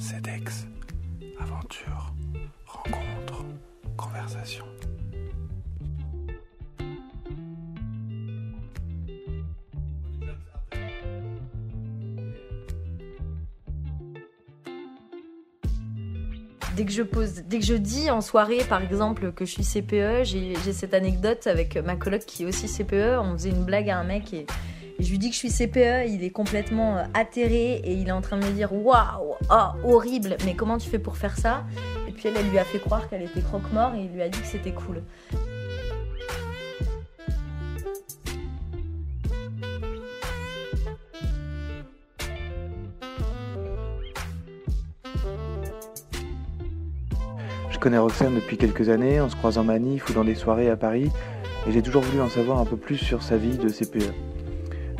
CEDEX, aventure, rencontre, conversation. Dès que je pose, dès que je dis en soirée, par exemple, que je suis CPE, j'ai cette anecdote avec ma coloc qui est aussi CPE. On faisait une blague à un mec et, je lui dis que je suis CPE. Il est complètement euh, atterré et il est en train de me dire waouh, ah, horrible. Mais comment tu fais pour faire ça? Et puis elle, elle lui a fait croire qu'elle était croque-mort et il lui a dit que c'était cool. Je connais Roxane depuis quelques années, on se croise en manif ou dans des soirées à Paris, et j'ai toujours voulu en savoir un peu plus sur sa vie de CPE.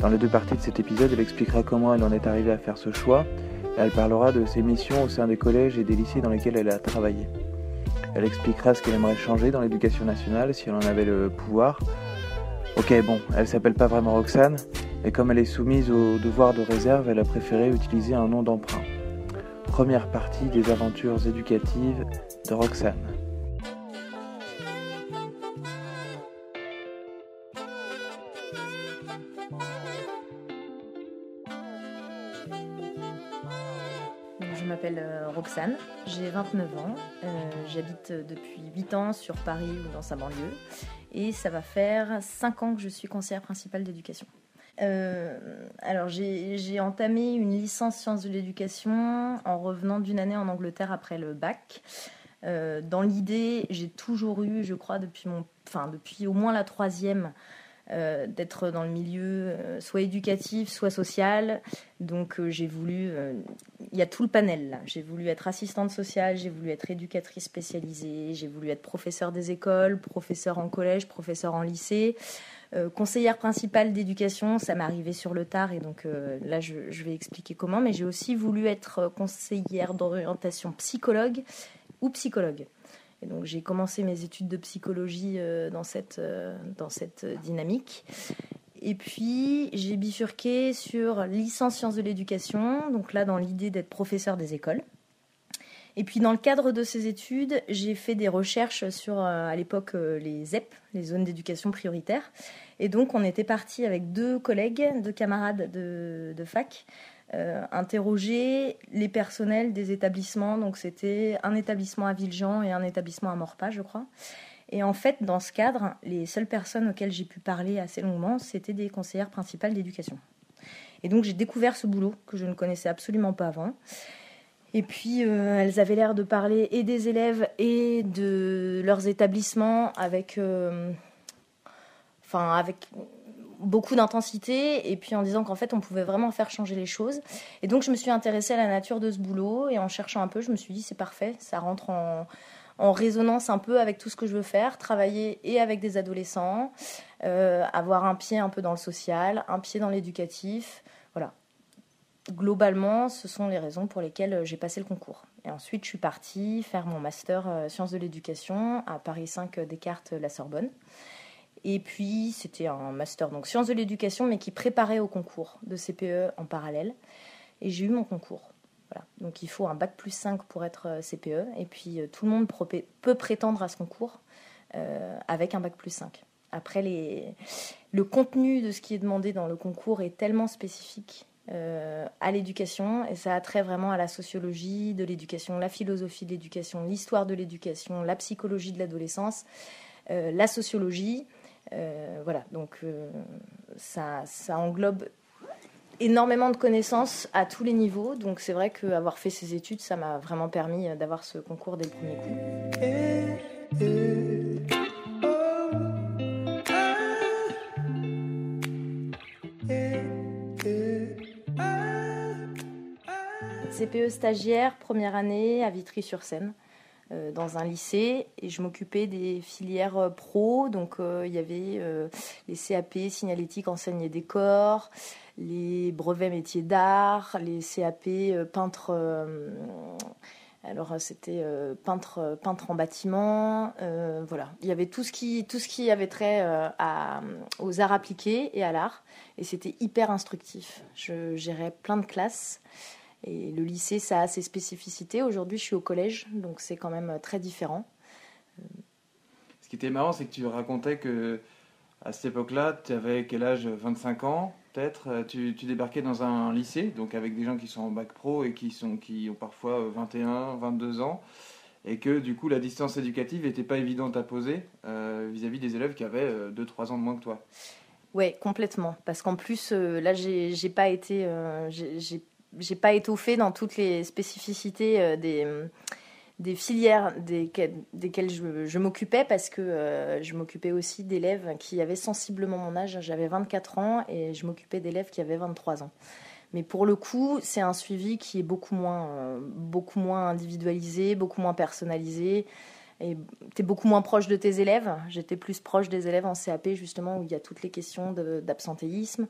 Dans les deux parties de cet épisode, elle expliquera comment elle en est arrivée à faire ce choix, et elle parlera de ses missions au sein des collèges et des lycées dans lesquels elle a travaillé. Elle expliquera ce qu'elle aimerait changer dans l'éducation nationale si elle en avait le pouvoir. Ok, bon, elle s'appelle pas vraiment Roxane, mais comme elle est soumise au devoir de réserve, elle a préféré utiliser un nom d'emprunt. Première partie des aventures éducatives de Roxane. J'ai 29 ans, euh, j'habite depuis 8 ans sur Paris ou dans sa banlieue et ça va faire 5 ans que je suis conseillère principale d'éducation. Euh, alors j'ai entamé une licence sciences de l'éducation en revenant d'une année en Angleterre après le bac. Euh, dans l'idée, j'ai toujours eu, je crois, depuis, mon, enfin, depuis au moins la troisième, euh, d'être dans le milieu euh, soit éducatif, soit social. Donc euh, j'ai voulu, euh, il y a tout le panel. J'ai voulu être assistante sociale, j'ai voulu être éducatrice spécialisée, j'ai voulu être professeur des écoles, professeur en collège, professeur en lycée. Euh, conseillère principale d'éducation, ça m'est arrivé sur le tard et donc euh, là je, je vais expliquer comment, mais j'ai aussi voulu être euh, conseillère d'orientation psychologue ou psychologue. Et donc j'ai commencé mes études de psychologie dans cette, dans cette dynamique. Et puis j'ai bifurqué sur licence sciences de l'éducation, donc là dans l'idée d'être professeur des écoles. Et puis dans le cadre de ces études, j'ai fait des recherches sur euh, à l'époque euh, les ZEP, les zones d'éducation prioritaire. Et donc on était parti avec deux collègues, deux camarades de, fac, euh, interroger les personnels des établissements. Donc c'était un établissement à Villejean et un établissement à Morpas, je crois. Et en fait, dans ce cadre, les seules personnes auxquelles j'ai pu parler assez longuement, c'était des conseillères principales d'éducation. Et donc j'ai découvert ce boulot que je ne connaissais absolument pas avant. Et puis euh, elles avaient l'air de parler et des élèves et de leurs établissements avec, euh, enfin avec beaucoup d'intensité et puis en disant qu'en fait on pouvait vraiment faire changer les choses. Et donc je me suis intéressée à la nature de ce boulot et en cherchant un peu, je me suis dit c'est parfait, ça rentre en, en résonance un peu avec tout ce que je veux faire, travailler et avec des adolescents, euh, avoir un pied un peu dans le social, un pied dans l'éducatif. Voilà. Globalement, ce sont les raisons pour lesquelles euh, j'ai passé le concours. Et ensuite, je suis partie faire mon master euh, sciences de l'éducation à Paris 5 euh, Descartes, la Sorbonne. Et puis, c'était un master donc sciences de l'éducation, mais qui préparait au concours de CPE en parallèle. Et j'ai eu mon concours. Donc, il faut un bac plus 5 pour être euh, CPE. Et puis, euh, tout le monde peut prétendre à ce concours euh, avec un bac plus 5. Après, le contenu de ce qui est demandé dans le concours est tellement spécifique à l'éducation et ça a trait vraiment à la sociologie de l'éducation, la philosophie de l'éducation, l'histoire de l'éducation, la psychologie de l'adolescence, la sociologie. Voilà, donc ça, ça englobe énormément de connaissances à tous les niveaux. Donc c'est vrai qu'avoir fait ces études, ça m'a vraiment permis euh, d'avoir ce concours dès le premier coup. CPE stagiaire, première année à Vitry-sur-Seine, dans un lycée, et je m'occupais des filières euh, pro. Donc euh, il y avait euh, les CAP, signalétique, enseigne et décor, les brevets métiers d'art, les CAP euh, peintre. euh, alors euh, c'était euh, peintre, euh, peintre en bâtiment, euh, voilà. Il y avait tout ce qui, tout ce qui avait trait euh, aux arts appliqués et à l'art, et c'était hyper instructif. Je gérais plein de classes Et le lycée, ça a ses spécificités. Aujourd'hui, je suis au collège, donc c'est quand même très différent. Ce qui était marrant, c'est que tu racontais que à cette époque-là, tu avais quel âge? 25 ans peut-être? Tu, tu, débarquais dans un lycée, donc avec des gens qui sont en bac pro et qui, sont, qui ont parfois 21, 22 ans, et que du coup la distance éducative n'était pas évidente à poser euh, vis-à-vis des élèves qui avaient 2-3 euh, ans de moins que toi. Oui, complètement. Parce qu'en plus, euh, là, j'ai pas été, j'ai pas étoffé dans toutes les spécificités des des filières desquelles, je, m'occupais parce que euh, je m'occupais aussi d'élèves qui avaient sensiblement mon âge. J'avais 24 ans et je m'occupais d'élèves qui avaient 23 ans. Mais pour le coup, c'est un suivi qui est beaucoup moins, euh, beaucoup moins individualisé, beaucoup moins personnalisé. Et tu es beaucoup moins proche de tes élèves. J'étais plus proche des élèves en CAP, justement, où il y a toutes les questions d'absentéisme,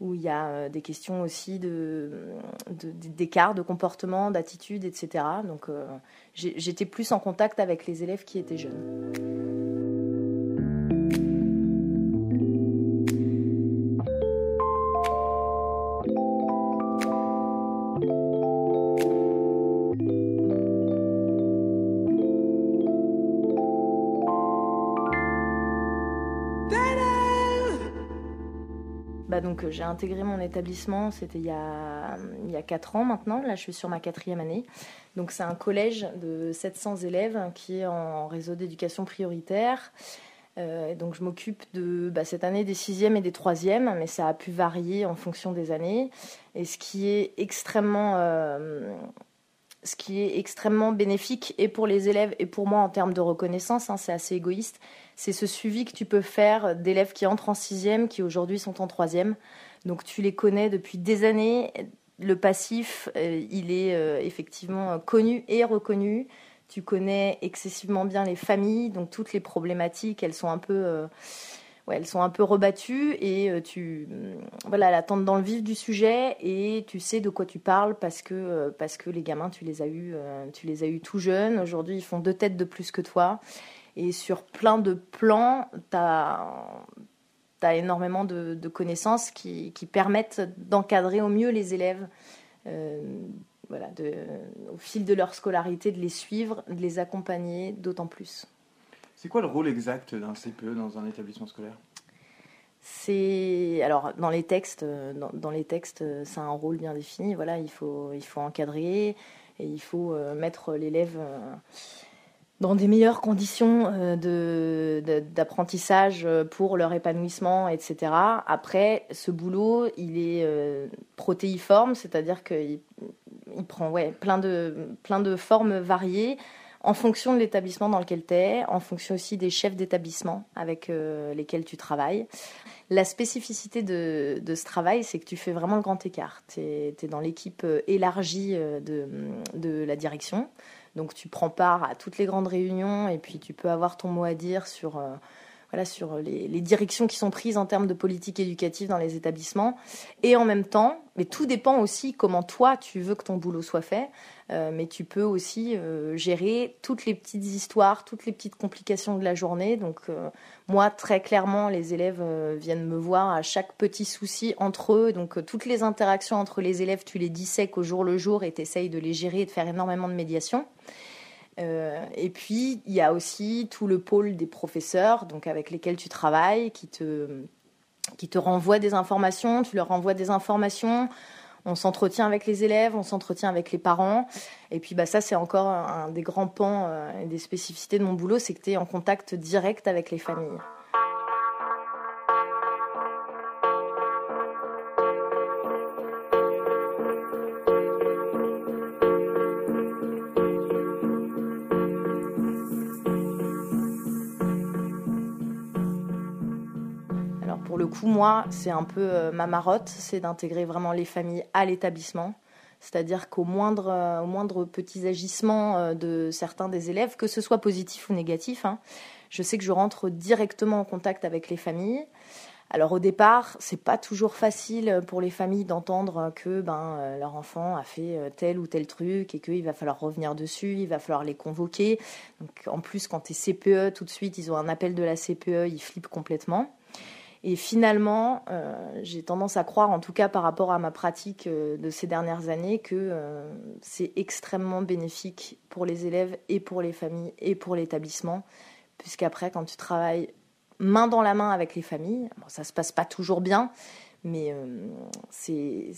où il y a euh, des questions aussi d'écart de, de, comportement, d'attitude, etc. Donc euh, j'étais plus en contact avec les élèves qui étaient jeunes. Donc j'ai intégré mon établissement, c'était il, y a, il 4 ans maintenant, là je suis sur ma quatrième année. Donc c'est un collège de 700 élèves qui est en réseau d'éducation prioritaire. Euh, donc je m'occupe de bah, cette année des sixièmes et des troisièmes, mais ça a pu varier en fonction des années. Et ce qui est extrêmement, euh, ce qui est extrêmement bénéfique et pour les élèves et pour moi en termes de reconnaissance, hein, c'est assez égoïste, c'est ce suivi que tu peux faire d'élèves qui entrent en sixième, qui aujourd'hui sont en troisième. Donc tu les connais depuis des années. Le passif, euh, il est euh, effectivement connu et reconnu. Tu connais excessivement bien les familles, donc toutes les problématiques, elles sont un peu, euh, elles sont un peu rebattues et tu, voilà, la tente dans le vif du sujet et tu sais de quoi tu parles parce que parce que les gamins, tu les as eu, tu les as eu tout jeunes. Aujourd'hui, ils font deux têtes de plus que toi et sur plein de plans, tu as, énormément de, connaissances qui, permettent d'encadrer au mieux les élèves. Euh, voilà, au fil de leur scolarité, de les suivre, de les accompagner d'autant plus. C'est quoi le rôle exact d'un CPE dans un établissement scolaire? C'est alors dans les textes, dans, les textes, c'est un rôle bien défini. Voilà, il faut, il faut encadrer et il faut euh, mettre l'élève euh, dans des meilleures conditions euh, d'apprentissage pour leur épanouissement, etc. Après, ce boulot, il est protéiforme, c'est-à-dire qu'il il prend ouais, plein, de, plein de formes variées en fonction de l'établissement dans lequel tu es, en fonction aussi des chefs d'établissement avec lesquels tu travailles. La spécificité de, ce travail, c'est que tu fais vraiment le grand écart. Tu es, dans l'équipe élargie de, de la direction. Donc tu prends part à toutes les grandes réunions et puis tu peux avoir ton mot à dire sur, euh, voilà, sur les, directions qui sont prises en termes de politique éducative dans les établissements. Et en même temps, mais tout dépend aussi comment toi tu veux que ton boulot soit fait, euh, mais tu peux aussi euh, gérer toutes les petites histoires, toutes les petites complications de la journée. Donc moi, très clairement, les élèves viennent me voir à chaque petit souci entre eux. Donc toutes les interactions entre les élèves, tu les dissèques au jour le jour et tu essayes de les gérer et de faire énormément de médiation. Euh, et puis, il y a aussi tout le pôle des professeurs, donc avec lesquels tu travailles, qui te, qui te renvoient des informations, tu leur renvoies des informations. On s'entretient avec les élèves, on s'entretient avec les parents. Et puis, bah, ça, c'est encore un, des grands pans euh, et des spécificités de mon boulot, c'est que tu es en contact direct avec les familles. Moi, c'est un peu euh, ma marotte, c'est d'intégrer vraiment les familles à l'établissement. C'est-à-dire qu'au moindre, euh, au moindre agissements euh, de certains des élèves, que ce soit positif ou négatif, hein, je sais que je rentre directement en contact avec les familles. Alors au départ, c'est pas toujours facile pour les familles d'entendre que ben leur enfant a fait tel ou tel truc et qu'il va falloir revenir dessus, il va falloir les convoquer. Donc en plus quand tu es CPE, tout de suite ils ont un appel de la CPE, ils flippent complètement. Et finalement, euh, j'ai tendance à croire, en tout cas par rapport à ma pratique euh, de ces dernières années, que euh, c'est extrêmement bénéfique pour les élèves et pour les familles et pour l'établissement, puisqu'après, quand tu travailles main dans la main avec les familles, bon, ça se passe pas toujours bien, mais c'est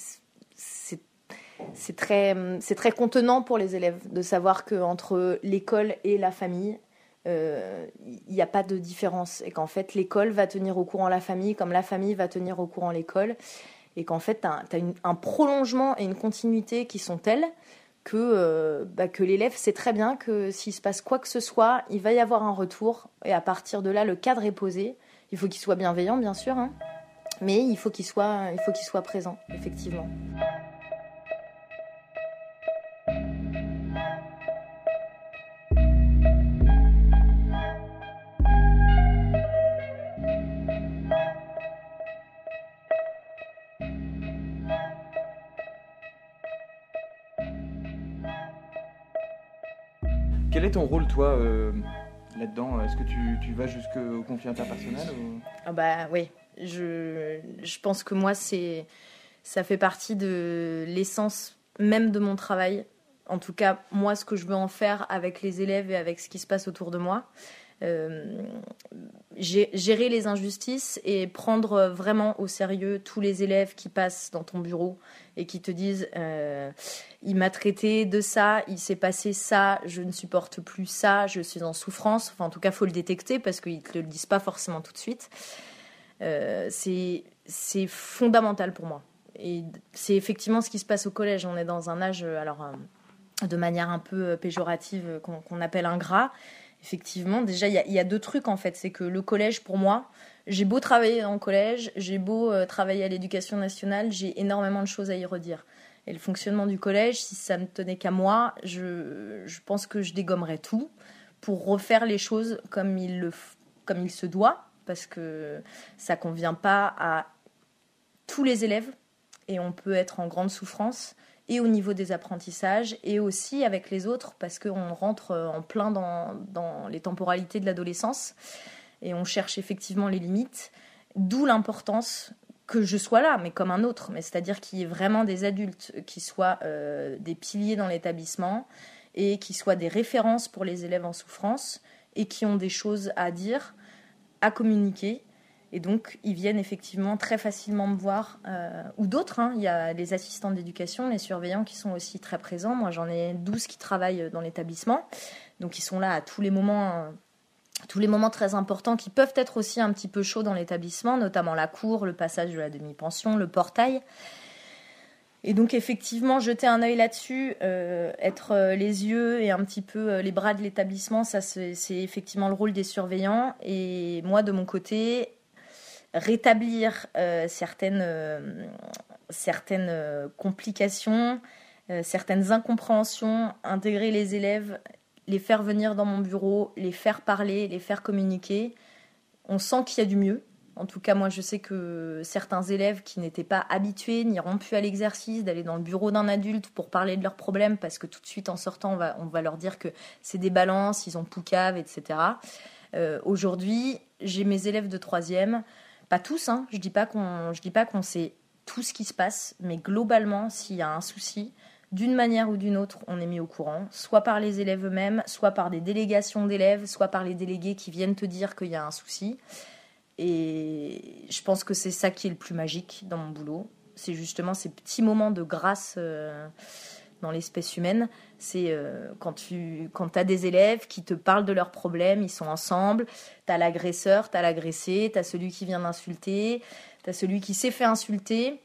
c'est très, très contenant pour les élèves de savoir qu'entre l'école et la famille, il euh, n'y a pas de différence et qu'en fait l'école va tenir au courant la famille comme la famille va tenir au courant l'école et qu'en fait tu as, un prolongement et une continuité qui sont tels que, euh, bah, que l'élève sait très bien que s'il se passe quoi que ce soit, il va y avoir un retour et à partir de là le cadre est posé. Il faut qu'il soit bienveillant bien sûr, hein, mais il faut qu'il soit, il faut qu'il soit présent effectivement. Quel est ton rôle, toi, euh, là-dedans? Est-ce que tu, vas jusqu'au conflit interpersonnel ah Bah oui, je, je pense que moi, c'est ça fait partie de l'essence même de mon travail. En tout cas, moi, ce que je veux en faire avec les élèves et avec ce qui se passe autour de moi. Euh, gérer les injustices et prendre vraiment au sérieux tous les élèves qui passent dans ton bureau et qui te disent euh, il m'a traité de ça, il s'est passé ça, je ne supporte plus ça, je suis en souffrance. Enfin, en tout cas, faut le détecter parce qu'ils te le disent pas forcément tout de suite. Euh, c'est fondamental pour moi. Et c'est effectivement ce qui se passe au collège. On est dans un âge, alors de manière un peu péjorative, qu'on appelle ingrat effectivement, déjà, il y, a deux trucs en fait. C'est que le collège, pour moi, j'ai beau travailler en collège, j'ai beau euh, travailler à l'éducation nationale, j'ai énormément de choses à y redire. Et le fonctionnement du collège, si ça ne tenait qu'à moi, je, pense que je dégommerais tout pour refaire les choses comme il, comme il se doit, parce que ça convient pas à tous les élèves et on peut être en grande souffrance et au niveau des apprentissages et aussi avec les autres parce qu'on rentre euh, en plein dans, les temporalités de l'adolescence et on cherche effectivement les limites, d'où l'importance que je sois là, mais comme un autre, mais c'est-à-dire qu'il y ait vraiment des adultes qui soient euh, des piliers dans l'établissement et qui soient des références pour les élèves en souffrance et qui ont des choses à dire, à communiquer et donc, ils viennent effectivement très facilement me voir, euh, ou d'autres. Hein. Il y a les assistants d'éducation, les surveillants qui sont aussi très présents. Moi, j'en ai 12 qui travaillent dans l'établissement. Donc, ils sont là à tous les moments. Euh, tous les moments très importants qui peuvent être aussi un petit peu chauds dans l'établissement, notamment la cour, le passage de la demi-pension, le portail. Et donc effectivement, jeter un œil là-dessus, euh, être les yeux et un petit peu les bras de l'établissement, ça c'est effectivement le rôle des surveillants. Et moi de mon côté, rétablir euh, certaines, euh, certaines euh, complications, certaines incompréhensions, intégrer les élèves, les faire venir dans mon bureau, les faire parler, les faire communiquer. On sent qu'il y a du mieux. En tout cas, moi, je sais que certains élèves qui n'étaient pas habitués n'iront plus à l'exercice d'aller dans le bureau d'un adulte pour parler de leurs problèmes parce que tout de suite, en sortant, on va, on va leur dire que c'est des balances, ils ont poucave, etc. Aujourd'hui, j'ai mes élèves de troisième pas tous, hein. je dis pas qu'on, je dis pas qu'on sait tout ce qui se passe, mais globalement, s'il y a un souci, d'une manière ou d'une autre, on est mis au courant, soit par les élèves eux-mêmes, soit par des délégations d'élèves, soit par les délégués qui viennent te dire qu'il y a un souci. Et je pense que c'est ça qui est le plus magique dans mon boulot. C'est justement ces petits moments de grâce euh, dans l'espèce humaine. C'est euh, quand tu quand as des élèves qui te parlent de leurs problèmes, ils sont ensemble, tu as l'agresseur, tu as l'agressé, tu as celui qui vient d'insulter, tu as celui qui s'est fait insulter.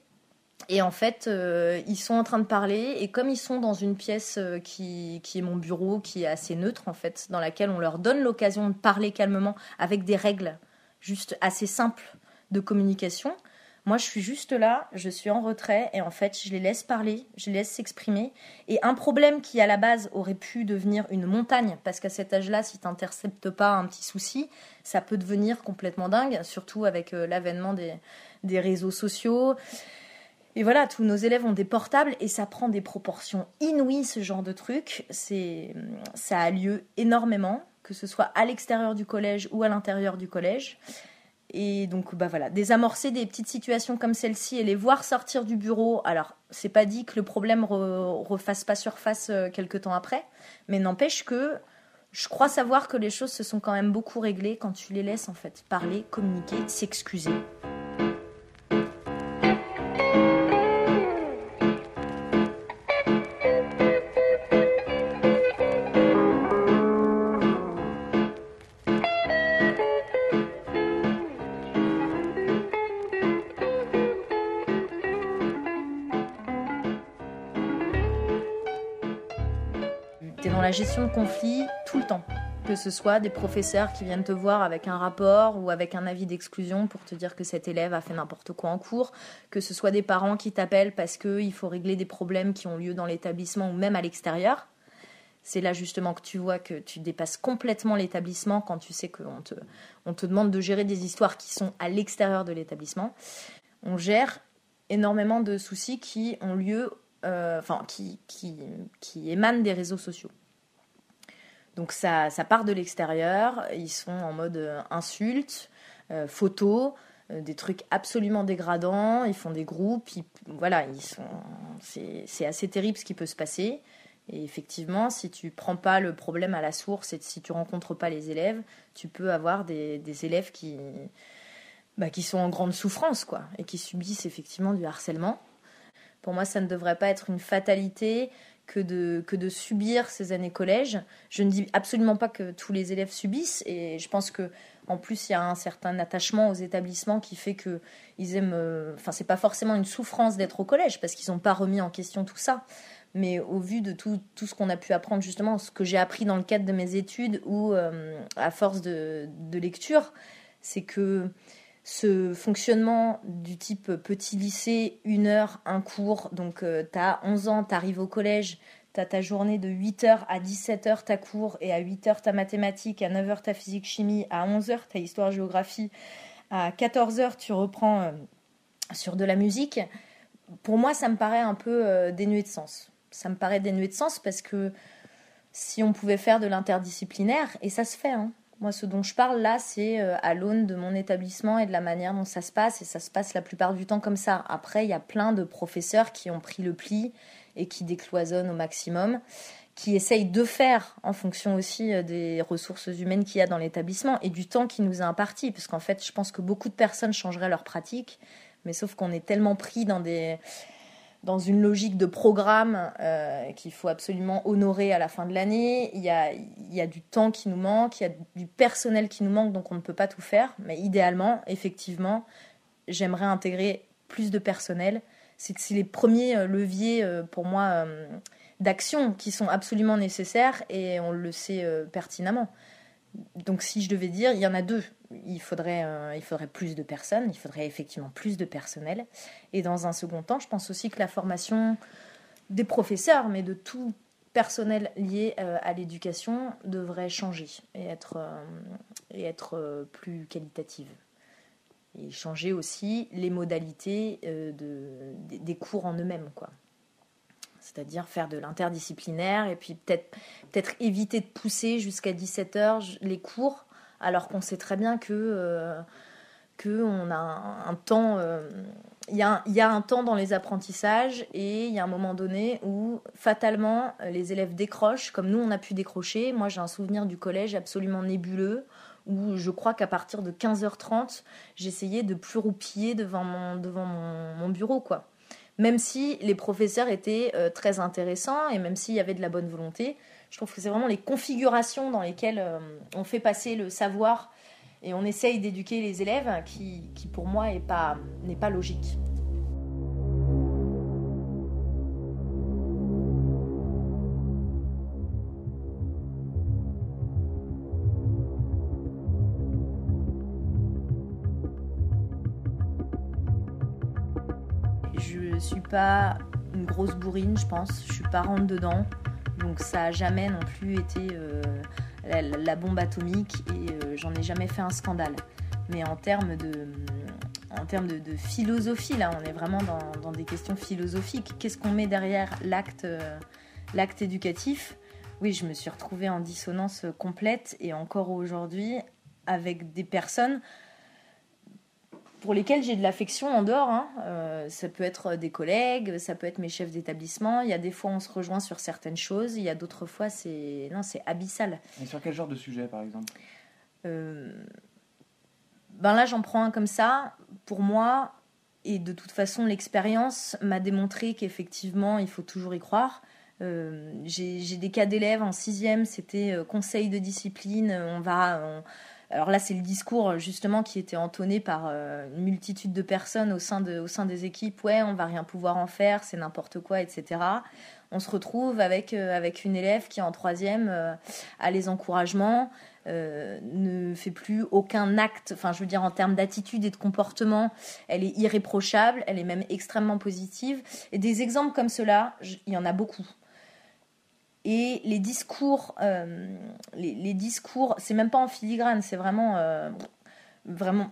Et en fait, euh, ils sont en train de parler, et comme ils sont dans une pièce euh, qui, qui, est mon bureau, qui est assez neutre en fait, dans laquelle on leur donne l'occasion de parler calmement avec des règles juste assez simples de communication, moi, je suis juste là, je suis en retrait et en fait, je les laisse parler, je les laisse s'exprimer. Et un problème qui, à la base, aurait pu devenir une montagne, parce qu'à cet âge-là, si tu n'interceptes pas un petit souci, ça peut devenir complètement dingue, surtout avec euh, l'avènement des, des réseaux sociaux. Et voilà, tous nos élèves ont des portables et ça prend des proportions inouïes, ce genre de truc. Ça a lieu énormément, que ce soit à l'extérieur du collège ou à l'intérieur du collège. Et donc, bah voilà, désamorcer des petites situations comme celle-ci et les voir sortir du bureau. Alors, c'est pas dit que le problème refasse pas surface euh, quelques temps après, mais n'empêche que je crois savoir que les choses se sont quand même beaucoup réglées quand tu les laisses en fait parler, communiquer, s'excuser. La gestion de conflits tout le temps. Que ce soit des professeurs qui viennent te voir avec un rapport ou avec un avis d'exclusion pour te dire que cet élève a fait n'importe quoi en cours, que ce soit des parents qui t'appellent parce qu'il faut régler des problèmes qui ont lieu dans l'établissement ou même à l'extérieur. C'est là justement que tu vois que tu dépasses complètement l'établissement quand tu sais qu'on te, on te demande de gérer des histoires qui sont à l'extérieur de l'établissement. On gère énormément de soucis qui ont lieu, euh, enfin, qui, émanent des réseaux sociaux. Donc ça, ça part de l'extérieur, ils sont en mode euh, insulte, euh, photo, euh, des trucs absolument dégradants, ils font des groupes, voilà, ils sont, c'est assez terrible ce qui peut se passer. Et effectivement, si tu prends pas le problème à la source et si tu rencontres pas les élèves, tu peux avoir des, élèves qui, bah, qui sont en grande souffrance, quoi, et qui subissent effectivement du harcèlement. Pour moi, ça ne devrait pas être une fatalité que de, que de subir ces années collège. Je ne dis absolument pas que tous les élèves subissent et je pense que en plus il y a un certain attachement aux établissements qui fait que ils aiment euh, enfin c'est pas forcément une souffrance d'être au collège parce qu'ils n'ont pas remis en question tout ça. Mais au vu de tout, tout ce qu'on a pu apprendre, justement, ce que j'ai appris dans le cadre de mes études ou euh, à force de, de lecture, c'est que ce fonctionnement du type petit lycée, une heure, un cours, donc euh, tu as 11 ans, tu arrives au collège, tu as ta journée de 8h à 17h ta cours et à 8h ta mathématiques, à 9h ta physique-chimie, à 11h ta histoire-géographie, à 14h tu reprends euh, sur de la musique. Pour moi, ça me paraît un peu euh, dénué de sens. Ça me paraît dénué de sens parce que si on pouvait faire de l'interdisciplinaire, et ça se fait, hein, moi, ce dont je parle là, c'est euh, à l'aune de mon établissement et de la manière dont ça se passe. Et ça se passe la plupart du temps comme ça. Après, il y a plein de professeurs qui ont pris le pli et qui décloisonnent au maximum, qui essayent de faire en fonction aussi euh, des ressources humaines qu'il y a dans l'établissement et du temps qui nous est imparti. Parce qu'en fait, je pense que beaucoup de personnes changeraient leur pratique. Mais sauf qu'on est tellement pris dans des dans une logique de programme euh, qu'il faut absolument honorer à la fin de l'année. Il il y a du temps qui nous manque, il y a du personnel qui nous manque, donc on ne peut pas tout faire. Mais idéalement, effectivement, j'aimerais intégrer plus de personnel. C'est les premiers euh, leviers euh, pour moi d'action qui sont absolument nécessaires et on le sait pertinemment. Donc si je devais dire, il y en a deux il faudrait, euh, il faudrait plus de personnes, il faudrait effectivement plus de personnel. Et dans un second temps, je pense aussi que la formation des professeurs, mais de tout personnel lié euh, à l'éducation, devrait changer et être, euh, et être plus qualitative. Et changer aussi les modalités de, des, cours en eux-mêmes, c'est-à-dire faire de l'interdisciplinaire et puis peut-être peut-être éviter de pousser jusqu'à 17h les cours alors qu'on sait très bien que euh, a un, temps euh, il y, a un, temps dans les apprentissages et il y a un moment donné où fatalement les élèves décrochent comme nous on a pu décrocher. Moi j'ai un souvenir du collège absolument nébuleux où je crois qu'à partir de 15h30 j'essayais de plus roupiller devant mon devant mon, bureau quoi. Même si les professeurs étaient euh, très intéressants et même s'il y avait de la bonne volonté je trouve que c'est vraiment les configurations dans lesquelles euh, on fait passer le savoir et on essaye d'éduquer les élèves qui, pour moi, n'est pas, pas logique. Je suis pas une grosse bourrine, je pense. Je suis pas rentre dedans. Donc ça n'a jamais non plus été euh, la, bombe atomique et euh, j'en ai jamais fait un scandale. Mais en termes de, en termes de, philosophie, là, on est vraiment dans, des questions philosophiques. Qu'est-ce qu'on met derrière l'acte, euh, l'acte éducatif? Oui, je me suis retrouvée en dissonance complète et encore aujourd'hui avec des personnes pour lesquels j'ai de l'affection en dehors. Hein. ça peut être des collègues, ça peut être mes chefs d'établissement. Il y a des fois on se rejoint sur certaines choses, il y a d'autres fois c'est non c'est abyssal. Et sur quel genre de sujet par exemple? Ben là j'en prends un comme ça. Pour moi, et de toute façon, l'expérience m'a démontré qu'effectivement, il faut toujours y croire. Euh, j'ai des cas d'élèves en sixième, c'était euh, conseil de discipline. On va, alors là, c'est le discours justement qui était entonné par euh, une multitude de personnes au sein, de, des équipes. Ouais, on va rien pouvoir en faire, c'est n'importe quoi, etc. On se retrouve avec, avec une élève qui en troisième a les encouragements, euh, ne fait plus aucun acte, enfin je veux dire en termes d'attitude et de comportement, elle est irréprochable, elle est même extrêmement positive. Et des exemples comme cela, il y en a beaucoup. Et les discours, euh, les, discours, c'est même pas en filigrane, c'est vraiment, euh, vraiment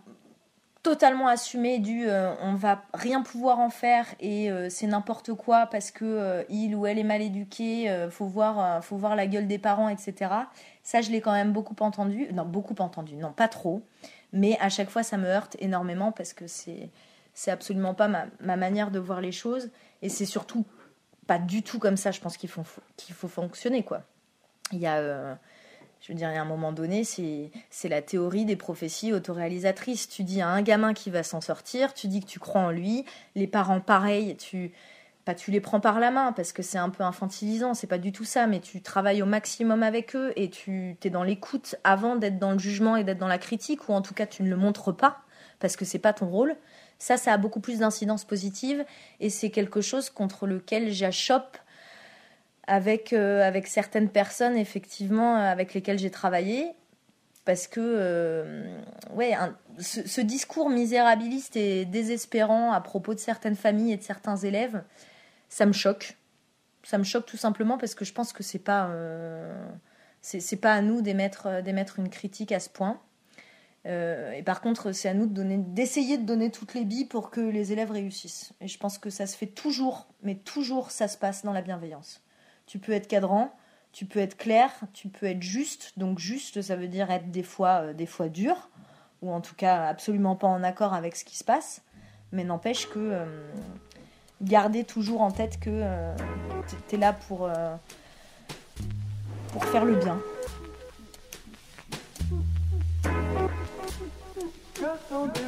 totalement assumé du on va rien pouvoir en faire et c'est n'importe quoi parce que il ou elle est mal éduqué, faut voir, faut voir la gueule des parents, etc. Ça, je l'ai quand même beaucoup entendu. Non, beaucoup entendu. Non, pas trop. Mais à chaque fois, ça me heurte énormément parce que c'est c'est absolument pas ma, manière de voir les choses. Et c'est surtout pas du tout comme ça, je pense qu'il faut, qu'il faut fonctionner, quoi. Il y a, euh, je veux dire, un moment donné, c'est, c'est la théorie des prophéties autoréalisatrices. Tu dis à un gamin qui va s'en sortir, tu dis que tu crois en lui, les parents pareil, tu, pas tu les prends par la main parce que c'est un peu infantilisant, c'est pas du tout ça, mais tu travailles au maximum avec eux et tu es dans l'écoute avant d'être dans le jugement et d'être dans la critique, ou en tout cas tu ne le montres pas parce que c'est pas ton rôle. Ça, ça a beaucoup plus d'incidence positive et c'est quelque chose contre lequel j'achoppe avec, euh, avec certaines personnes, effectivement, avec lesquelles j'ai travaillé. Parce que, euh, ouais, ce, discours misérabiliste et désespérant à propos de certaines familles et de certains élèves, ça me choque. Ça me choque tout simplement parce que je pense que c'est pas euh, pas à nous d'émettre une critique à ce point. Euh, et par contre, c'est à nous d'essayer de donner toutes les billes pour que les élèves réussissent. Et je pense que ça se fait toujours, mais toujours, ça se passe dans la bienveillance. Tu peux être cadrant, tu peux être clair, tu peux être juste. Donc juste, ça veut dire être des fois, euh, des fois dur, ou en tout cas absolument pas en accord avec ce qui se passe. Mais n'empêche que garder toujours en tête que euh, tu es là pour, euh, pour faire le bien. Que de moi